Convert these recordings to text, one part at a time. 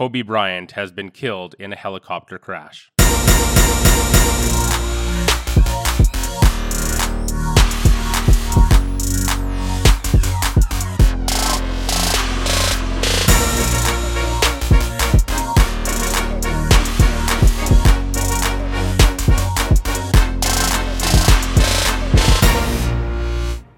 Kobe Bryant has been killed in a helicopter crash.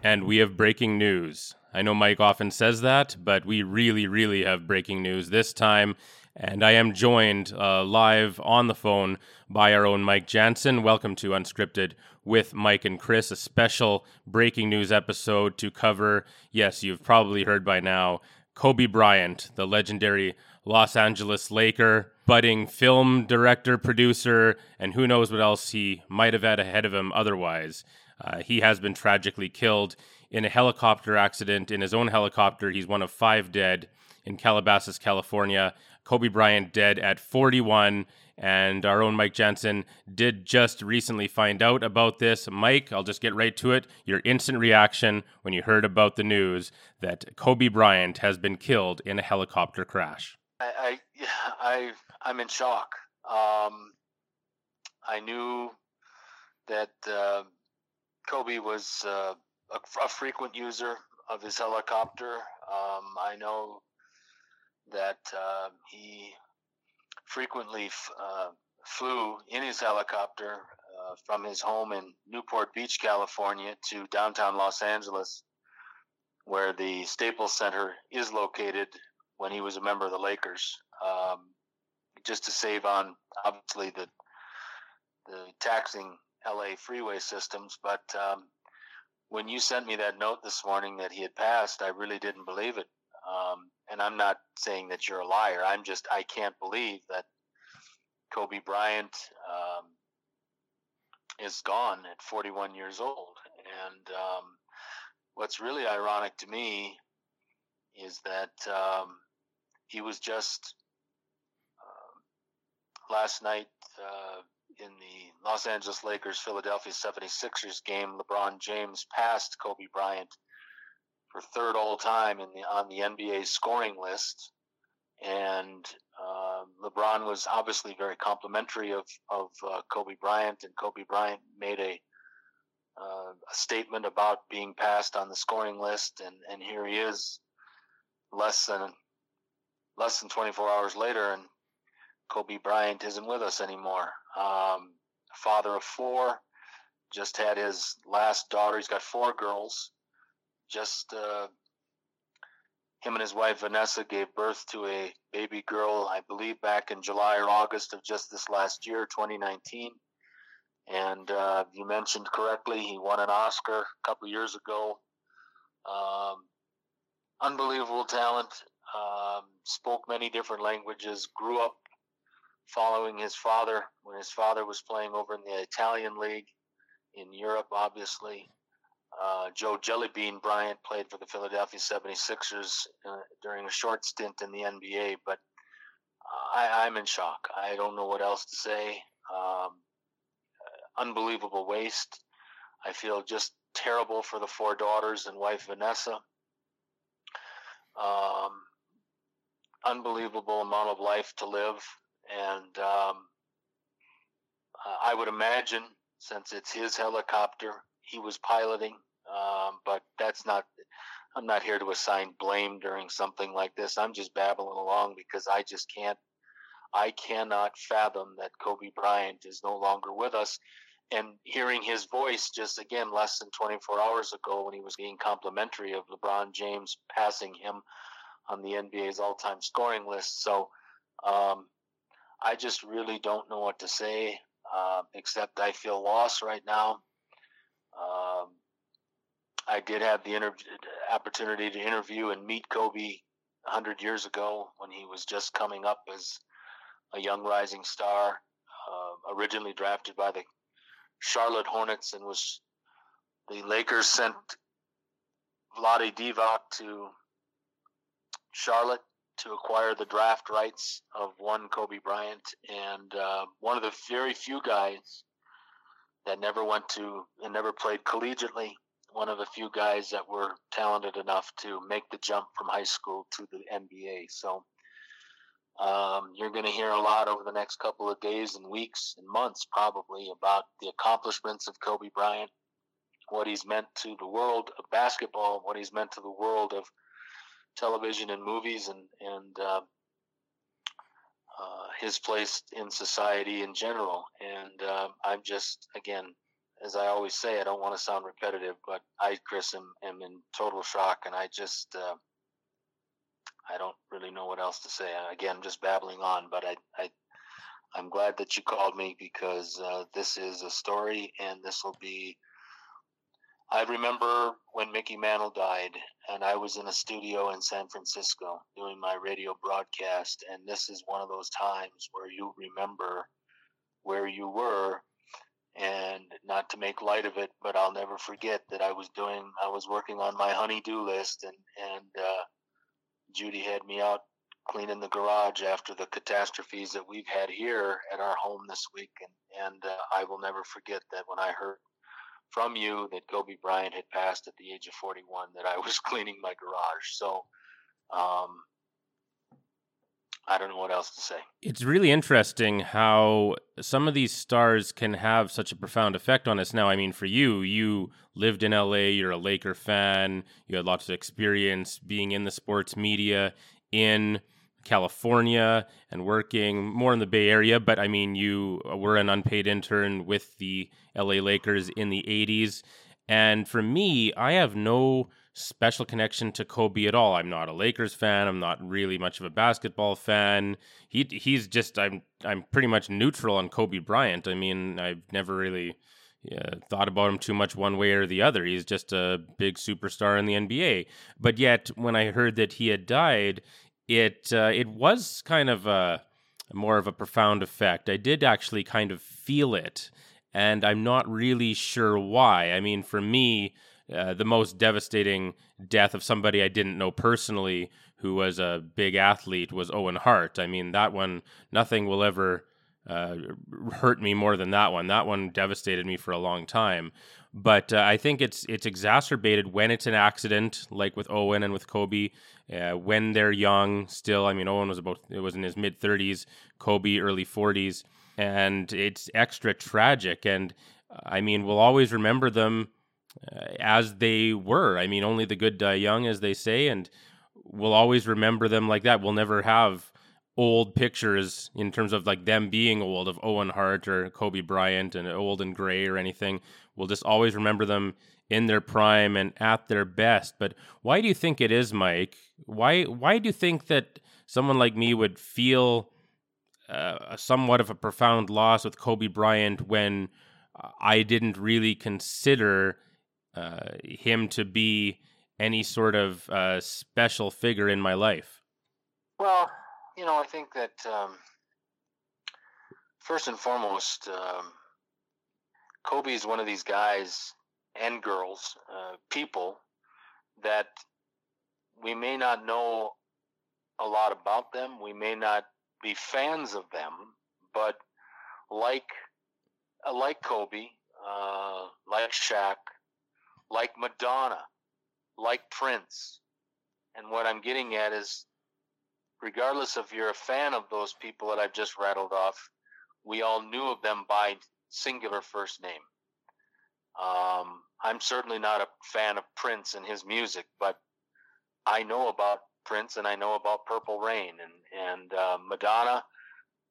And we have breaking news. I know Mike often says that, but we really, really have breaking news this time. And I am joined uh, live on the phone by our own Mike Jansen. Welcome to Unscripted with Mike and Chris, a special breaking news episode to cover, yes, you've probably heard by now, Kobe Bryant, the legendary Los Angeles Laker, budding film director, producer, and who knows what else he might have had ahead of him otherwise. Uh, he has been tragically killed in a helicopter accident in his own helicopter. He's one of five dead in Calabasas, California. Kobe Bryant dead at 41. And our own Mike Jensen did just recently find out about this. Mike, I'll just get right to it. Your instant reaction when you heard about the news that Kobe Bryant has been killed in a helicopter crash. I, I, I I'm in shock. Um, I knew that uh, Kobe was uh, a, a, frequent user of his helicopter. Um, I know that uh, he frequently f- uh, flew in his helicopter uh, from his home in Newport Beach, California, to downtown Los Angeles, where the Staples Center is located when he was a member of the Lakers, um, just to save on obviously the the taxing LA freeway systems. But um, when you sent me that note this morning that he had passed, I really didn't believe it. Um, and I'm not saying that you're a liar. I'm just I can't believe that Kobe Bryant um, is gone at 41 years old. And um, what's really ironic to me is that um, he was just uh, last night uh, in the Los Angeles Lakers Philadelphia 76ers game, LeBron James passed Kobe Bryant for third all time in the, on the NBA scoring list. And uh, LeBron was obviously very complimentary of, of uh, Kobe Bryant, and Kobe Bryant made a, uh, a statement about being passed on the scoring list. And, and here he is, less than less than 24 hours later, and Kobe Bryant isn't with us anymore. Um, father of four, just had his last daughter. He's got four girls. Just uh, him and his wife Vanessa gave birth to a baby girl, I believe, back in July or August of just this last year, 2019. And uh, you mentioned correctly, he won an Oscar a couple years ago. Um, unbelievable talent. Um, spoke many different languages. Grew up following his father when his father was playing over in the Italian league in Europe, obviously. Uh, Joe Jellybean Bryant played for the Philadelphia 76ers uh, during a short stint in the NBA, but I, am in shock. I don't know what else to say. Um, unbelievable waste. I feel just terrible for the four daughters and wife Vanessa. Um, unbelievable amount of life to live and um, I would imagine since it's his helicopter, he was piloting. Um, but that's not. I'm not here to assign blame during something like this. I'm just babbling along because I just can't. I cannot fathom that Kobe Bryant is no longer with us. And hearing his voice just again less than 24 hours ago when he was being complimentary of LeBron James passing him on the NBA's all-time scoring list. So um, I just really don't know what to say, uh, except I feel lost right now. Um, I did have the opportunity to interview and meet Kobe 100 years ago when he was just coming up as a young rising star, uh, originally drafted by the Charlotte Hornets and was the Lakers sent Vlade Divac to Charlotte to acquire the draft rights of one Kobe Bryant, and uh, one of the very few guys that never went to and never played collegiately. One of the few guys that were talented enough to make the jump from high school to the NBA. So, Um, you're going to hear a lot over the next couple of days and weeks and months, probably, about the accomplishments of Kobe Bryant, what he's meant to the world of basketball, what he's meant to the world of television and movies, and and uh, uh, his place in society in general. And uh, I'm just, again, as I always say, I don't want to sound repetitive, but I, Chris, am, am in total shock, and I just, uh, I don't really know what else to say. Again, I'm just babbling on, but I, I, I'm glad that you called me because uh, this is a story, and this will be. I remember when Mickey Mantle died, and I was in a studio in San Francisco doing my radio broadcast, and this is one of those times where you remember where you were. And not to make light of it, but I'll never forget that I was doing, I was working on my honey-do list, and and uh, Judy had me out cleaning the garage after the catastrophes that we've had here at our home this week, and and uh, I will never forget that when I heard from you that Kobe Bryant had passed at the age of 41, that I was cleaning my garage. So. Um, I don't know what else to say. It's really interesting how some of these stars can have such a profound effect on us now. I mean, for you, you lived in LA, you're a Laker fan, you had lots of experience being in the sports media in California and working more in the Bay Area, but I mean, you were an unpaid intern with the LA Lakers in the 80s. And for me, I have no special connection to Kobe at all. I'm not a Lakers fan. I'm not really much of a basketball fan. He he's just I'm I'm pretty much neutral on Kobe Bryant. I mean, I've never really yeah, thought about him too much one way or the other. He's just a big superstar in the NBA. But yet, when I heard that he had died, it uh, it was kind of a more of a profound effect. I did actually kind of feel it, and I'm not really sure why. I mean, for me uh, the most devastating death of somebody I didn't know personally who was a big athlete was Owen Hart. I mean, that one, nothing will ever uh, hurt me more than that one. That one devastated me for a long time. But uh, I think it's it's exacerbated when it's an accident, like with Owen and with Kobe. Uh, when they're young, still. I mean, Owen was about it was in his mid thirties, Kobe early forties, and it's extra tragic. And I mean, we'll always remember them uh, as they were. I mean, only the good die young, as they say, and we'll always remember them like that. We'll never have old pictures in terms of like them being old of Owen Hart or Kobe Bryant and old and gray or anything. We'll just always remember them in their prime and at their best. But why do you think it is, Mike? Why why do you think that someone like me would feel uh, somewhat of a profound loss with Kobe Bryant when I didn't really consider uh, him to be any sort of uh, special figure in my life? Well, you know, I think that um, first and foremost, um, Kobe is one of these guys and girls, uh, people that we may not know a lot about them. We may not be fans of them, but like uh, like Kobe, uh, like Shaq, like Madonna, like Prince. And what I'm getting at is, regardless if you're a fan of those people that I've just rattled off, we all knew of them by singular first name. Um, I'm certainly not a fan of Prince and his music, but I know about Prince and I know about Purple Rain and and uh, Madonna.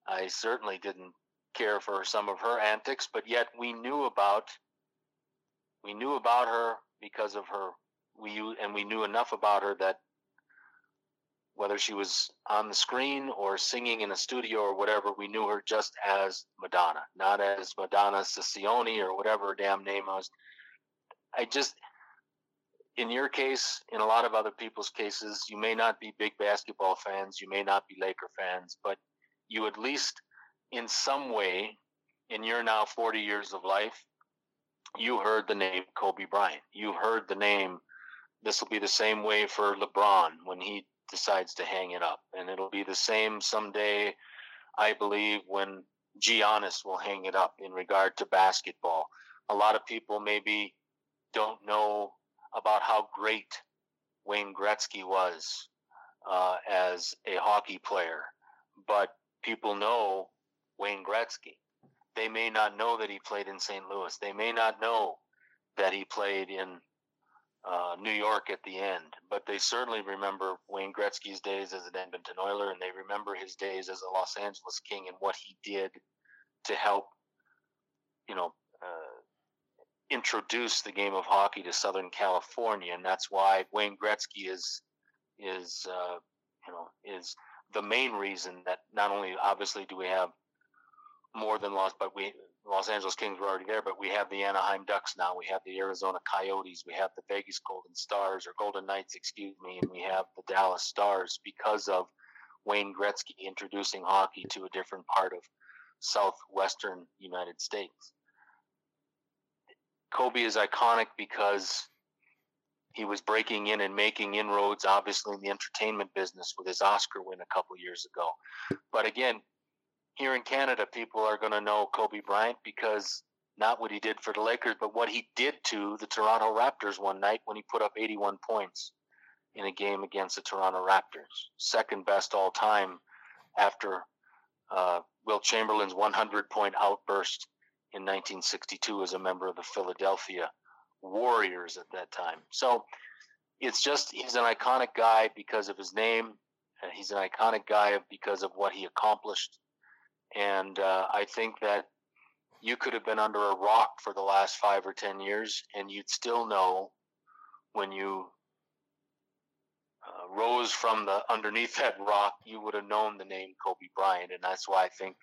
I certainly didn't care for some of her antics, but yet we knew about we knew about her because of her we and we knew enough about her that whether she was on the screen or singing in a studio or whatever, we knew her just as Madonna, not as Madonna Ciccone or whatever her damn name was. I just, in your case, in a lot of other people's cases, you may not be big basketball fans, you may not be Laker fans, but you at least, in some way, in your now 40 years of life, you heard the name Kobe Bryant. You heard the name. This will be the same way for LeBron when he decides to hang it up, and it'll be the same someday. I believe when Giannis will hang it up in regard to basketball. A lot of people maybe don't know about how great Wayne Gretzky was uh, as a hockey player, but people know Wayne Gretzky. They may not know that he played in St. Louis. They may not know that he played in uh, New York at the end, but they certainly remember Wayne Gretzky's days as an Edmonton Oiler, and they remember his days as a Los Angeles King and what he did to help, you know, uh, introduce the game of hockey to Southern California, and that's why Wayne Gretzky is is uh, you know is the main reason that not only obviously do we have more than lost, but we Los Angeles Kings were already there, but we have the Anaheim Ducks now. We have the Arizona Coyotes. We have the Vegas Golden Stars or Golden Knights, excuse me, and we have the Dallas Stars because of Wayne Gretzky introducing hockey to a different part of southwestern United States. Kobe is iconic because he was breaking in and making inroads, obviously, in the entertainment business with his Oscar win a couple years ago. But again, here in Canada, people are going to know Kobe Bryant because not what he did for the Lakers, but what he did to the Toronto Raptors one night when he put up 81 points in a game against the Toronto Raptors, second best all time after uh, Wilt Chamberlain's 100 point outburst in 1962 as a member of the Philadelphia Warriors at that time. So it's just he's an iconic guy because of his name. He's an iconic guy because of what he accomplished and uh, I think that you could have been under a rock for the last five or 10 years, and you'd still know when you uh, rose from the underneath that rock, you would have known the name Kobe Bryant. And that's why I think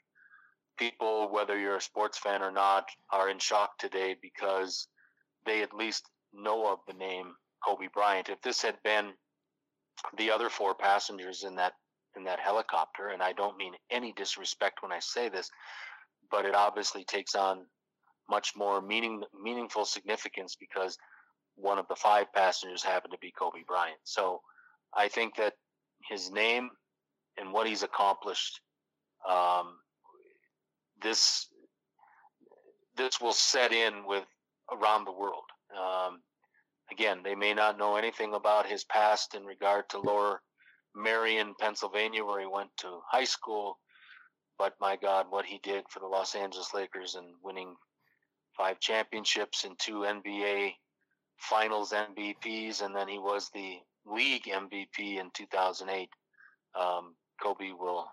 people, whether you're a sports fan or not, are in shock today because they at least know of the name Kobe Bryant. If this had been the other four passengers in that in that helicopter. And I don't mean any disrespect when I say this, but it obviously takes on much more meaning meaningful significance because one of the five passengers happened to be Kobe Bryant. So I think that his name and what he's accomplished, um, this this will set in with around the world. Um, again, they may not know anything about his past in regard to lower Merion, Pennsylvania, where he went to high school. But my God, what he did for the Los Angeles Lakers and winning five championships and two NBA Finals MVPs, and then he was the league MVP in 2008. Um, Kobe will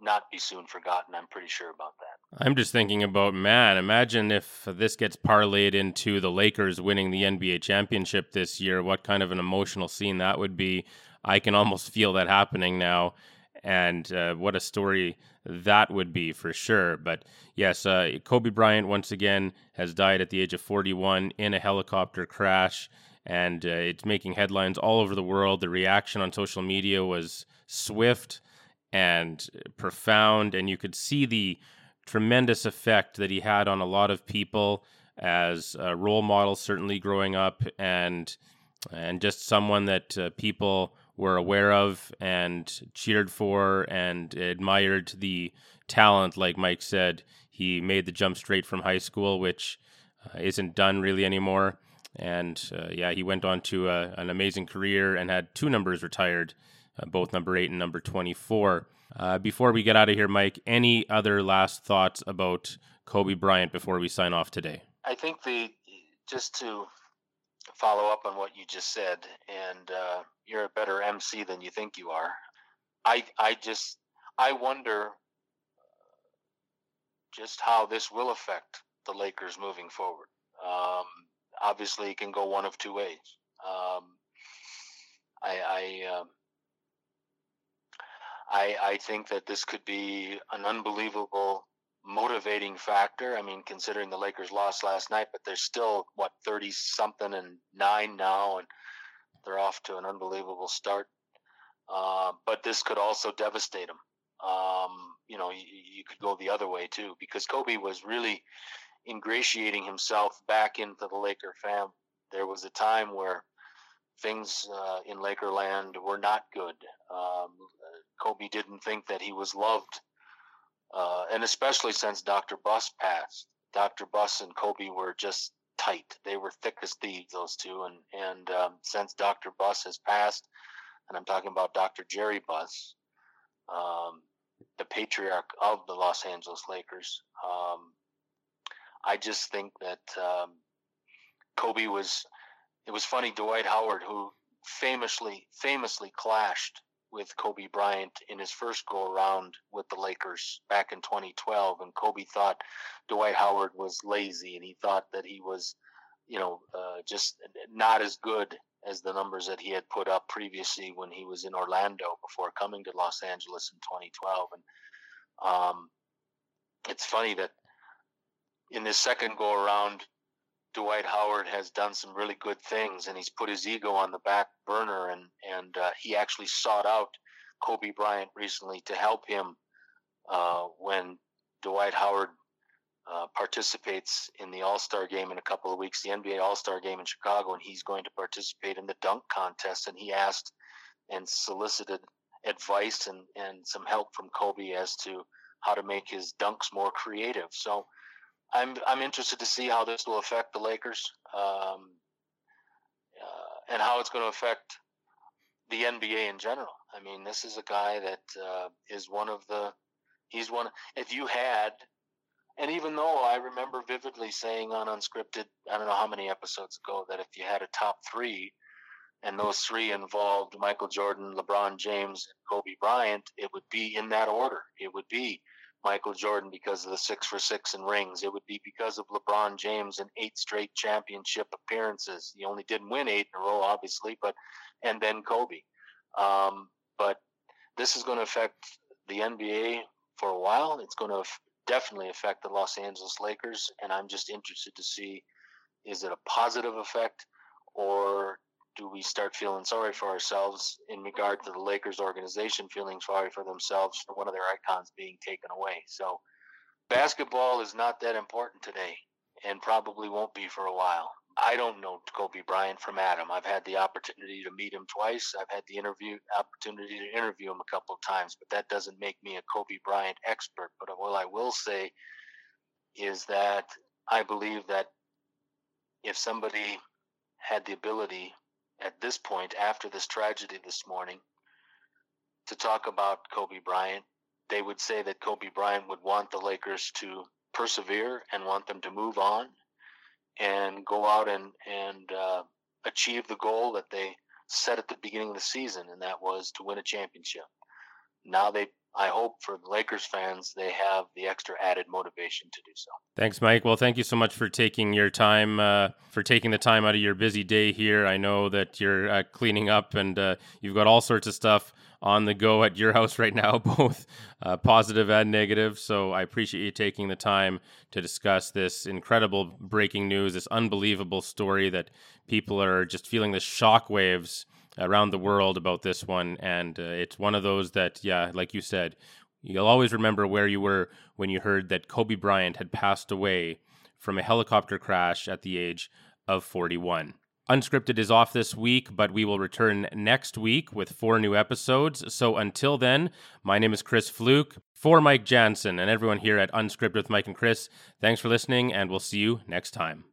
not be soon forgotten. I'm pretty sure about that. I'm just thinking about man. Imagine if this gets parlayed into the Lakers winning the NBA championship this year. What kind of an emotional scene that would be I can almost feel that happening now. And uh, what a story that would be for sure. But yes, uh, Kobe Bryant once again has died at the age of 41 in a helicopter crash, and uh, it's making headlines all over the world. The reaction on social media was swift and profound, and you could see the tremendous effect that he had on a lot of people as a role model, certainly growing up, and and just someone that uh, people were aware of and cheered for and admired the talent. Like Mike said, he made the jump straight from high school, which uh, isn't done really anymore. And uh, yeah, he went on to uh, an amazing career and had two numbers retired, uh, both number eight and number 24. Uh, before we get out of here, Mike, any other last thoughts about Kobe Bryant before we sign off today? I think the just to follow up on what you just said, and uh, you're a better MC than you think you are. I I just I wonder just how this will affect the Lakers moving forward. Um, obviously, it can go one of two ways. Um, I I, um, I I think that this could be an unbelievable motivating factor. I mean, considering the Lakers lost last night, but they're still what thirty something and nine now, and they're off to an unbelievable start. Uh, but this could also devastate them. Um, you know, you, you, could go the other way too, because Kobe was really ingratiating himself back into the Laker fam. There was a time where things uh, in Lakerland were not good. Um, Kobe didn't think that he was loved uh, and especially since Dr. Buss passed. Dr. Buss and Kobe were just tight. They were thick as thieves, those two. And and um, since Dr. Buss has passed, and I'm talking about Dr. Jerry Buss, um, the patriarch of the Los Angeles Lakers. Um, I just think that um, Kobe was. It was funny. Dwight Howard, who famously famously clashed with Kobe Bryant in his first go around with the Lakers back in 2012, and Kobe thought Dwight Howard was lazy, and he thought that he was, you know, uh, just not as good as the numbers that he had put up previously when he was in Orlando before coming to Los Angeles in 2012. And um, it's funny that in this second go around, Dwight Howard has done some really good things, and he's put his ego on the back burner, and and uh, he actually sought out Kobe Bryant recently to help him uh, when Dwight Howard uh, participates in the All Star game in a couple of weeks, the NBA All Star game in Chicago, and he's going to participate in the dunk contest. And he asked and solicited advice and, and some help from Kobe as to how to make his dunks more creative. So I'm I'm interested to see how this will affect the Lakers um, uh, and how it's going to affect the NBA in general. I mean, this is a guy that uh, is one of the he's one. If you had, and even though I remember vividly saying on unscripted, I don't know how many episodes ago that if you had a top three, and those three involved Michael Jordan, LeBron James, and Kobe Bryant, it would be in that order. It would be Michael Jordan because of the six for six and rings. It would be because of LeBron James and eight straight championship appearances. He only didn't win eight in a row, obviously, but and then Kobe. Um, but this is going to affect the NBA for a while. It's going to definitely affect the Los Angeles Lakers, and I'm just interested to see is it a positive effect or do we start feeling sorry for ourselves in regard to the Lakers organization feeling sorry for themselves for one of their icons being taken away? So, basketball is not that important today and probably won't be for a while. I don't know Kobe Bryant from Adam. I've had the opportunity to meet him twice. I've had the interview opportunity to interview him a couple of times, but that doesn't make me a Kobe Bryant expert. But what I will say is that I believe that if somebody had the ability at this point, after this tragedy this morning, to talk about Kobe Bryant, they would say that Kobe Bryant would want the Lakers to persevere and want them to move on and go out and and uh, achieve the goal that they set at the beginning of the season, and that was to win a championship. Now they I hope for the Lakers fans, they have the extra added motivation to do so. Thanks, Mike. Well, thank you so much for taking your time, uh, for taking the time out of your busy day here. I know that you're uh, cleaning up and uh, you've got all sorts of stuff on the go at your house right now, both uh, positive and negative. So I appreciate you taking the time to discuss this incredible breaking news, this unbelievable story that people are just feeling the shockwaves around the world about this one, and uh, it's one of those that, yeah, like you said, you'll always remember where you were when you heard that Kobe Bryant had passed away from a helicopter crash at the age of 41. Unscripted is off this week, but we will return next week with four new episodes. So until then, my name is Chris Fluke. For Mike Jansen and everyone here at Unscripted with Mike and Chris, thanks for listening, and we'll see you next time.